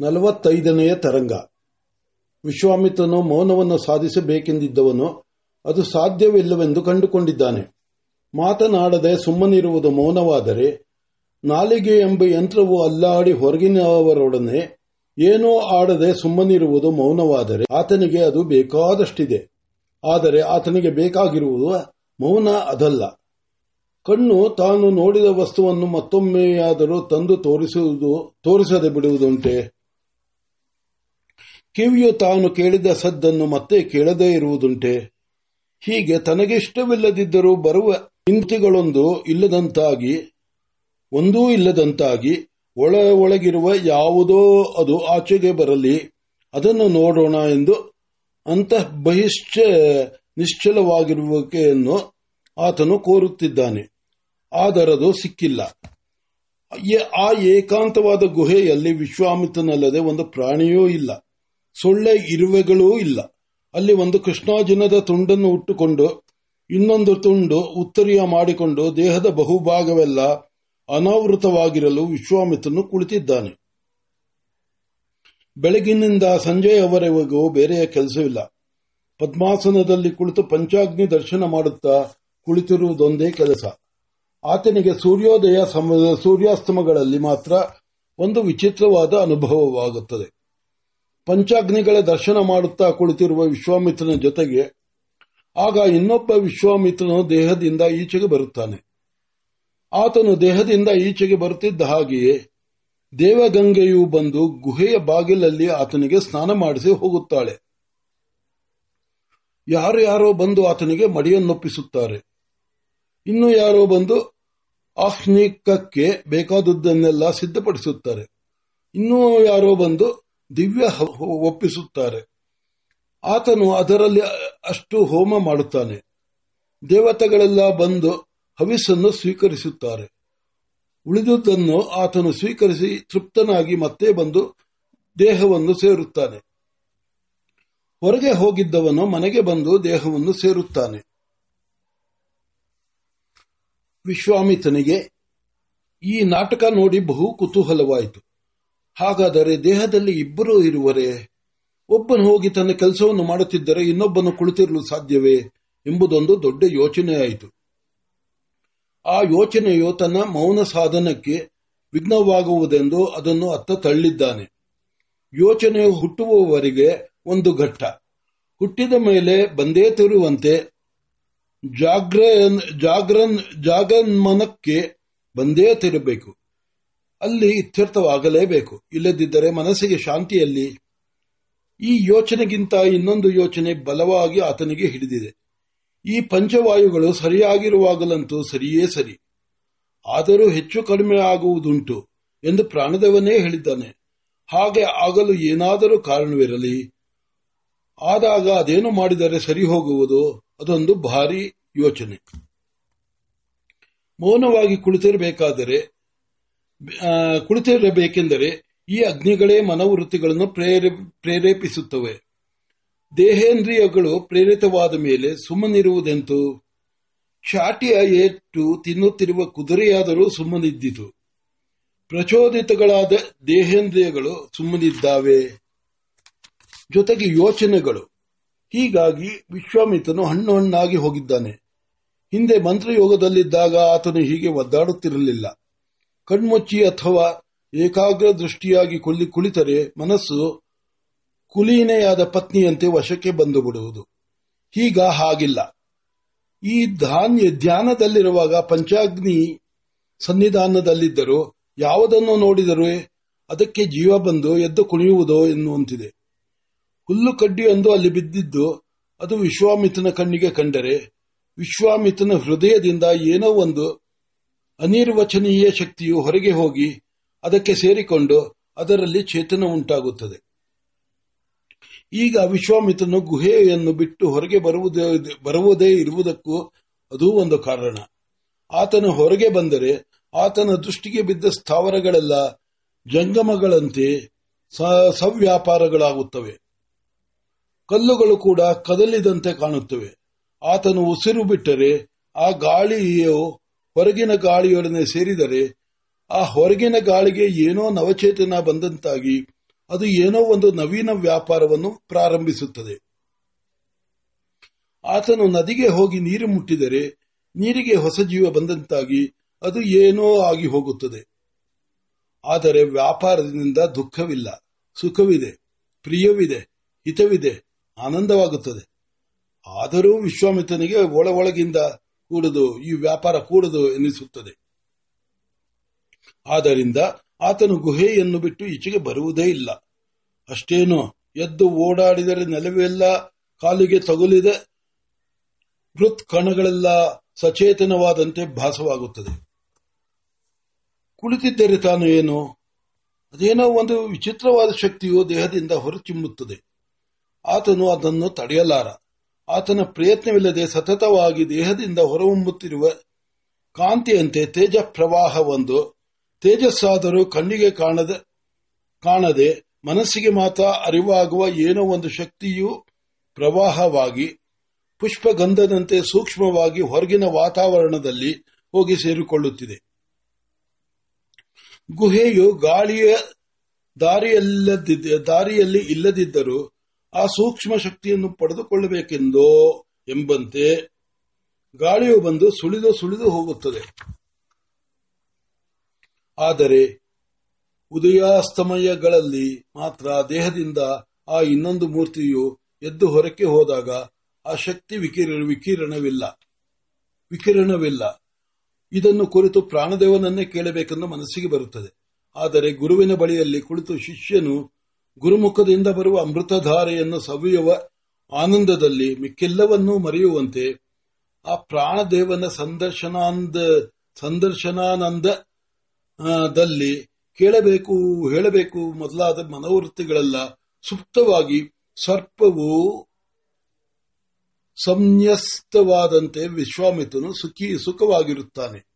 ನಲವತ್ತೈದನೆಯ ತರಂಗ. ವಿಶ್ವಾಮಿತ್ರನು ಮೌನವನ್ನು ಸಾಧಿಸಬೇಕೆಂದಿದ್ದವನು ಅದು ಸಾಧ್ಯವಿಲ್ಲವೆಂದು ಕಂಡುಕೊಂಡಿದ್ದಾನೆ. ಮಾತನಾಡದೆ ಸುಮ್ಮನಿರುವುದು ಮೌನವಾದರೆ ನಾಲಿಗೆ ಎಂಬ ಯಂತ್ರವು ಅಲ್ಲಾಡಿ ಹೊರಗಿನವರೊಡನೆ ಏನೋ ಆಡದೆ ಸುಮ್ಮನಿರುವುದು ಮೌನವಾದರೆ ಆತನಿಗೆ ಅದು ಬೇಕಾದಷ್ಟಿದೆ. ಆದರೆ ಆತನಿಗೆ ಬೇಕಾಗಿರುವುದು ಮೌನ ಅದಲ್ಲ. ಕಣ್ಣು ತಾನು ನೋಡಿದ ವಸ್ತುವನ್ನು ಮತ್ತೊಮ್ಮೆಯಾದರೂ ತಂದು ತೋರಿಸುವುದು, ತೋರಿಸದೆ ಬಿಡುವುದುಂಟೆ? ಕಿವಿಯು ತಾನು ಕೇಳಿದ ಸದ್ದನ್ನು ಮತ್ತೆ ಕೇಳದೇ ಇರುವುದುಂಟೆ. ಹೀಗೆ ತನಗಿಷ್ಟವಿಲ್ಲದಿದ್ದರೂ ಬರುವ ಇಂತಿಗಳೊಂದು ಇಲ್ಲದಂತಾಗಿ, ಒಂದೂ ಇಲ್ಲದಂತಾಗಿ ಒಳ ಒಳಗಿರುವ ಯಾವುದೋ ಅದು ಆಚೆಗೆ ಬರಲಿ, ಅದನ್ನು ನೋಡೋಣ ಎಂದು ಅಂತಃ ಬಹಿಶ್ಚ ನಿಶ್ಚಲವಾಗಿರುವಿಕೆಯನ್ನು ಆತನು ಕೋರುತ್ತಿದ್ದಾನೆ. ಆದರದು ಸಿಕ್ಕಿಲ್ಲ. ಆ ಏಕಾಂತವಾದ ಗುಹೆಯಲ್ಲಿ ವಿಶ್ವಾಮಿತ್ರನಲ್ಲದೆ ಒಂದು ಪ್ರಾಣಿಯೂ ಇಲ್ಲ. ಸೊಳ್ಳೆ ಇರುವೆಗಳೂ ಇಲ್ಲ. ಅಲ್ಲಿ ಒಂದು ಕೃಷ್ಣಾಜಿನದ ತುಂಡನ್ನು ಉಟ್ಟುಕೊಂಡು, ಇನ್ನೊಂದು ತುಂಡು ಉತ್ತರಿಯ ಮಾಡಿಕೊಂಡು ದೇಹದ ಬಹುಭಾಗವೆಲ್ಲ ಅನಾವೃತವಾಗಿರಲು ವಿಶ್ವಾಮಿತ್ರನು ಕುಳಿತಿದ್ದಾನೆ. ಬೆಳಗಿನಿಂದ ಸಂಜೆಯವರೆಗೂ ಬೇರೆಯ ಕೆಲಸವಿಲ್ಲ. ಪದ್ಮಾಸನದಲ್ಲಿ ಕುಳಿತು ಪಂಚಾಗ್ನಿ ದರ್ಶನ ಮಾಡುತ್ತಾ ಕುಳಿತಿರುವುದೊಂದೇ ಕೆಲಸ. ಆತನಿಗೆ ಸೂರ್ಯೋದಯ ಸೂರ್ಯಾಸ್ತಮಗಳಲ್ಲಿ ಮಾತ್ರ ಒಂದು ವಿಚಿತ್ರವಾದ ಅನುಭವವಾಗುತ್ತದೆ. ಪಂಚಾಗ್ನಿಗಳ ದರ್ಶನ ಮಾಡುತ್ತಾ ಕುಳಿತಿರುವ ವಿಶ್ವಾಮಿತ್ರನ ಜೊತೆಗೆ, ಆಗ ಇನ್ನೊಬ್ಬ ವಿಶ್ವಾಮಿತ್ರನು ದೇಹದಿಂದ ಈಚೆಗೆ ಬರುತ್ತಾನೆ. ಆತನು ದೇಹದಿಂದ ಈಚೆಗೆ ಬರುತ್ತಿದ್ದ ಹಾಗೆಯೇ, ದೇವಗಂಗೆಯು ಬಂದು ಗುಹೆಯ ಬಾಗಿಲಲ್ಲಿ ಆತನಿಗೆ ಸ್ನಾನ ಮಾಡಿಸಿ ಹೋಗುತ್ತಾಳೆ. ಯಾರು ಯಾರೋ ಬಂದು ಆತನಿಗೆ ಮಡಿಯನ್ನೊಪ್ಪಿಸುತ್ತಾರೆ. ಇನ್ನು ಯಾರೋ ಬಂದು ಆಹ್ನಿಕಕ್ಕೆ ಬೇಕಾದದ್ದನ್ನೆಲ್ಲ ಸಿದ್ಧಪಡಿಸುತ್ತಾರೆ. ಇನ್ನೂ ಯಾರೋ ಬಂದು ದಿವ್ಯ ಒಪ್ಪಿಸುತ್ತಾರೆ. ಆತನು ಅದರಲ್ಲಿ ಅಷ್ಟು ಹೋಮ ಮಾಡುತ್ತಾನೆ. ದೇವತೆಗಳೆಲ್ಲ ಬಂದು ಹವಿಸ್ಸನ್ನು ಸ್ವೀಕರಿಸುತ್ತಾರೆ. ಉಳಿದುದನ್ನು ಆತನು ಸ್ವೀಕರಿಸಿ ತೃಪ್ತನಾಗಿ ಮತ್ತೆ ಬಂದು ದೇಹವನ್ನು ಸೇರುತ್ತಾನೆ. ಹೊರಗೆ ಹೋಗಿದ್ದವನು ಮನೆಗೆ ಬಂದು ದೇಹವನ್ನು ಸೇರುತ್ತಾನೆ. ವಿಶ್ವಾಮಿತನಿಗೆ ಈ ನಾಟಕ ನೋಡಿ ಬಹು ಕುತೂಹಲವಾಯಿತು ಹಾಗಾದರೆ ದೇಹದಲ್ಲಿ ಇಬ್ಬರು ಇರುವರೆ? ಒಬ್ಬನು ಹೋಗಿ ತನ್ನ ಕೆಲಸವನ್ನು ಮಾಡುತ್ತಿದ್ದರೆ ಇನ್ನೊಬ್ಬನು ಕುಳಿತಿರಲು ಸಾಧ್ಯವೇ ಎಂಬುದೊಂದು ದೊಡ್ಡ ಯೋಚನೆಯಾಯಿತು. ಆ ಯೋಚನೆಯು ತನ್ನ ಮೌನ ಸಾಧನಕ್ಕೆ ವಿಘ್ನವಾಗುವುದೆಂದು ಅದನ್ನು ಅತ್ತ ತಳ್ಳಿದ್ದಾನೆ. ಯೋಚನೆಯು ಹುಟ್ಟುವವರೆಗೆ ಒಂದು ಘಟ್ಟ. ಹುಟ್ಟಿದ ಮೇಲೆ ಬಂದೇ ತಿರುವಂತೆ ಜಾಗ್ರನ್ ಜಾಗನ್ಮನಕ್ಕೆ ಬಂದೇ ತಿರಬೇಕು. ಅಲ್ಲಿ ಇತ್ಯರ್ಥವಾಗಲೇಬೇಕು. ಇಲ್ಲದಿದ್ದರೆ ಮನಸ್ಸಿಗೆ ಶಾಂತಿಯಲ್ಲಿ ಈ ಯೋಚನೆಗಿಂತ ಇನ್ನೊಂದು ಯೋಚನೆ ಬಲವಾಗಿ ಆತನಿಗೆ ಹಿಡಿದಿದೆ. ಈ ಪಂಚವಾಯುಗಳು ಸರಿಯಾಗಿರುವಾಗಲಂತೂ ಸರಿಯೇ ಸರಿ. ಆದರೂ ಹೆಚ್ಚು ಕಡಿಮೆ ಆಗುವುದುಂಟು ಎಂದು ಪ್ರಾಣದೇವನೇ ಹೇಳಿದ್ದಾನೆ. ಹಾಗೆ ಆಗಲು ಏನಾದರೂ ಕಾರಣವಿರಲಿ. ಆದಾಗ ಅದೇನು ಮಾಡಿದರೆ ಸರಿ ಹೋಗುವುದು? ಅದೊಂದು ಭಾರಿ ಯೋಚನೆ. ಮೌನವಾಗಿ ಕುಳಿತಿರಬೇಕಾದರೆ ಕುಳಿತಿರಬೇಕೆಂದರೆ ಈ ಅಗ್ನಿಗಳೇ ಮನೋವೃತ್ತಿಗಳನ್ನು ಪ್ರೇರೇಪಿಸುತ್ತವೆ. ದೇಹೇಂದ್ರಿಯಗಳು ಪ್ರೇರಿತವಾದ ಮೇಲೆ ಸುಮ್ಮನಿರುವುದೆಂತು? ಚಾಟಿಯ ಏಟು ತಿನ್ನುತ್ತಿರುವ ಕುದುರೆಯಾದರೂ ಸುಮ್ಮನಿದ್ದಿತು. ಪ್ರಚೋದಿತಗಳಾದ ದೇಹೇಂದ್ರಿಯಗಳು ಸುಮ್ಮನಿದ್ದಾವೆ. ಜೊತೆಗೆ ಯೋಚನೆಗಳು. ಹೀಗಾಗಿ ವಿಶ್ವಾಮಿತ್ರನು ಹಣ್ಣು ಹಣ್ಣಾಗಿ ಹೋಗಿದ್ದಾನೆ. ಹಿಂದೆ ಮಂತ್ರಯೋಗದಲ್ಲಿದ್ದಾಗ ಆತನು ಹೀಗೆ ಒದ್ದಾಡುತ್ತಿರಲಿಲ್ಲ. ಕಣ್ಮುಚ್ಚಿ ಅಥವಾ ಏಕಾಗ್ರ ದೃಷ್ಟಿಯಾಗಿ ಕುಳಿತರೆ ಮನಸ್ಸು ಕುಲೀನೆಯಾದ ಪತ್ನಿಯಂತೆ ವಶಕ್ಕೆ ಬಂದು ಬಿಡುವುದು ಈಗ ಹಾಗಿಲ್ಲ. ಈ ಧಾನ್ಯ ಧ್ಯಾನದಲ್ಲಿರುವಾಗ ಪಂಚಾಗ್ನಿ ಸನ್ನಿಧಾನದಲ್ಲಿದ್ದರೂ ಯಾವುದನ್ನು ನೋಡಿದರೂ ಅದಕ್ಕೆ ಜೀವ ಬಂದು ಎದ್ದು ಕುಣಿಯುವುದೋ ಎನ್ನುವಂತಿದೆ. ಹುಲ್ಲು ಕಡ್ಡಿಯೊಂದು ಅಲ್ಲಿ ಬಿದ್ದಿದ್ದು ಅದು ವಿಶ್ವಾಮಿತ್ರನ ಕಣ್ಣಿಗೆ ಕಂಡರೆ ವಿಶ್ವಾಮಿತ್ರನ ಹೃದಯದಿಂದ ಏನೋ ಒಂದು ಅನಿರ್ವಚನೀಯ ಶಕ್ತಿಯು ಹೊರಗೆ ಹೋಗಿ ಅದಕ್ಕೆ ಸೇರಿಕೊಂಡು ಅದರಲ್ಲಿ ಚೇತನ ಉಂಟಾಗುತ್ತದೆ. ಈಗ ವಿಶ್ವಾಮಿತ್ರನು ಗುಹೆಯನ್ನು ಬಿಟ್ಟು ಹೊರಗೆ ಬರುವುದೇ ಇರುವುದಕ್ಕೂ ಅದು ಒಂದು ಕಾರಣ. ಆತನು ಹೊರಗೆ ಬಂದರೆ ಆತನ ದೃಷ್ಟಿಗೆ ಬಿದ್ದ ಸ್ಥಾವರಗಳೆಲ್ಲ ಜಂಗಮಗಳಂತೆ ಸವ್ಯಾಪಾರಗಳಾಗುತ್ತವೆ. ಕಲ್ಲುಗಳು ಕೂಡ ಕದಲಿದಂತೆ ಕಾಣುತ್ತವೆ. ಆತನು ಉಸಿರು ಬಿಟ್ಟರೆ ಆ ಗಾಳಿಯು ಹೊರಗಿನ ಗಾಳಿಯೊಡನೆ ಸೇರಿದರೆ ಆ ಹೊರಗಿನ ಗಾಳಿಗೆ ಏನೋ ನವಚೇತನ ಬಂದಂತಾಗಿ ಅದು ಏನೋ ಒಂದು ನವೀನ ವ್ಯಾಪಾರವನ್ನು ಪ್ರಾರಂಭಿಸುತ್ತದೆ. ಆತನು ನದಿಗೆ ಹೋಗಿ ನೀರು ಮುಟ್ಟಿದರೆ ನೀರಿಗೆ ಹೊಸ ಜೀವ ಬಂದಂತಾಗಿ ಅದು ಏನೋ ಆಗಿ ಹೋಗುತ್ತದೆ. ಆದರೆ ವ್ಯಾಪಾರದಿಂದ ದುಃಖವಿಲ್ಲ, ಸುಖವಿದೆ, ಪ್ರಿಯವಿದೆ, ಹಿತವಿದೆ, ಆನಂದವಾಗುತ್ತದೆ. ಆದರೂ ವಿಶ್ವಾಮಿತ್ರನಿಗೆ ಒಳ ಒಳಗಿಂದ ಕೂಡುದು, ಈ ವ್ಯಾಪಾರ ಕೂಡದು ಎನಿಸುತ್ತದೆ. ಆದ್ದರಿಂದ ಆತನು ಗುಹೆಯನ್ನು ಬಿಟ್ಟು ಈಚೆಗೆ ಬರುವುದೇ ಇಲ್ಲ. ಅಷ್ಟೇನು, ಎದ್ದು ಓಡಾಡಿದರೆ ನೆಲವೆಲ್ಲ ಕಾಲಿಗೆ ತಗುಲಿದೆ, ಮೃತ್ ಕಣಗಳೆಲ್ಲ ಸಚೇತನವಾದಂತೆ ಭಾಸವಾಗುತ್ತದೆ. ಕುಳಿತಿದ್ದರೆ ತಾನು ಏನು? ಅದೇನೋ ಒಂದು ವಿಚಿತ್ರವಾದ ಶಕ್ತಿಯು ದೇಹದಿಂದ ಹೊರಚಿಮ್ಮುತ್ತದೆ. ಆತನು ಅದನ್ನು ತಡೆಯಲಾರ. ಆತನ ಪ್ರಯತ್ನವಿಲ್ಲದೆ ಸತತವಾಗಿ ದೇಹದಿಂದ ಹೊರಹೊಮ್ಮುತ್ತಿರುವ ಕಾಂತಿಯಂತೆ ತೇಜ ಪ್ರವಾಹವೊಂದು ತೇಜಸ್ಸಾದರೂ ಕಣ್ಣಿಗೆ ಕಾಣದ, ಕಾಣದೆ ಮನಸ್ಸಿಗೆ ಮಾತ್ರ ಅರಿವಾಗುವ ಏನೋ ಒಂದು ಶಕ್ತಿಯು ಪ್ರವಾಹವಾಗಿ, ಪುಷ್ಪಗಂಧದಂತೆ ಸೂಕ್ಷ್ಮವಾಗಿ ಹೊರಗಿನ ವಾತಾವರಣದಲ್ಲಿ ಹೋಗಿ ಸೇರಿಕೊಳ್ಳುತ್ತಿದೆ. ಗುಹೆಯು ಗಾಳಿಯ ದಾರಿಯಲ್ಲಿ ಇಲ್ಲದಿದ್ದರೂ ಆ ಸೂಕ್ಷ್ಮ ಶಕ್ತಿಯನ್ನು ಪಡೆದುಕೊಳ್ಳಬೇಕೆಂದೋ ಎಂಬಂತೆ ಗಾಳಿಯು ಬಂದು ಸುಳಿದು ಸುಳಿದು ಹೋಗುತ್ತದೆ. ಆದರೆ ಉದಯಾಸ್ತಮಯಗಳಲ್ಲಿ ಮಾತ್ರ ದೇಹದಿಂದ ಆ ಇನ್ನೊಂದು ಮೂರ್ತಿಯು ಎದ್ದು ಹೊರಕ್ಕೆ ಹೋದಾಗ ಆ ಶಕ್ತಿ ವಿಕಿರಣ ವಿಕಿರಣವಿಲ್ಲ. ವಿಕಿರಣವಿಲ್ಲ. ಇದನ್ನು ಕುರಿತು ಪ್ರಾಣದೇವನನ್ನೇ ಕೇಳಬೇಕೆಂದು ಮನಸ್ಸಿಗೆ ಬರುತ್ತದೆ. ಆದರೆ ಗುರುವಿನ ಬಳಿಯಲ್ಲಿ ಕುಳಿತು ಶಿಷ್ಯನು ಗುರುಮುಖದಿಂದ ಬರುವ ಅಮೃತಧಾರೆಯನ್ನು ಸವಿಯುವ ಆನಂದದಲ್ಲಿ ಮಿಕ್ಕೆಲ್ಲವನ್ನೂ ಮರೆಯುವಂತೆ ಆ ಪ್ರಾಣದೇವನ ಸಂದರ್ಶನಾಂದ ಸಂದರ್ಶನಾನಂದದಲ್ಲಿ ಕೇಳಬೇಕು, ಹೇಳಬೇಕು ಮೊದಲಾದ ಮನೋವೃತ್ತಿಗಳೆಲ್ಲ ಸುಪ್ತವಾಗಿ ಸರ್ಪವು ಸಂನ್ಯಸ್ತವಾದಂತೆ ವಿಶ್ವಾಮಿತ್ರನು ಸುಖಿ, ಸುಖವಾಗಿರುತ್ತಾನೆ.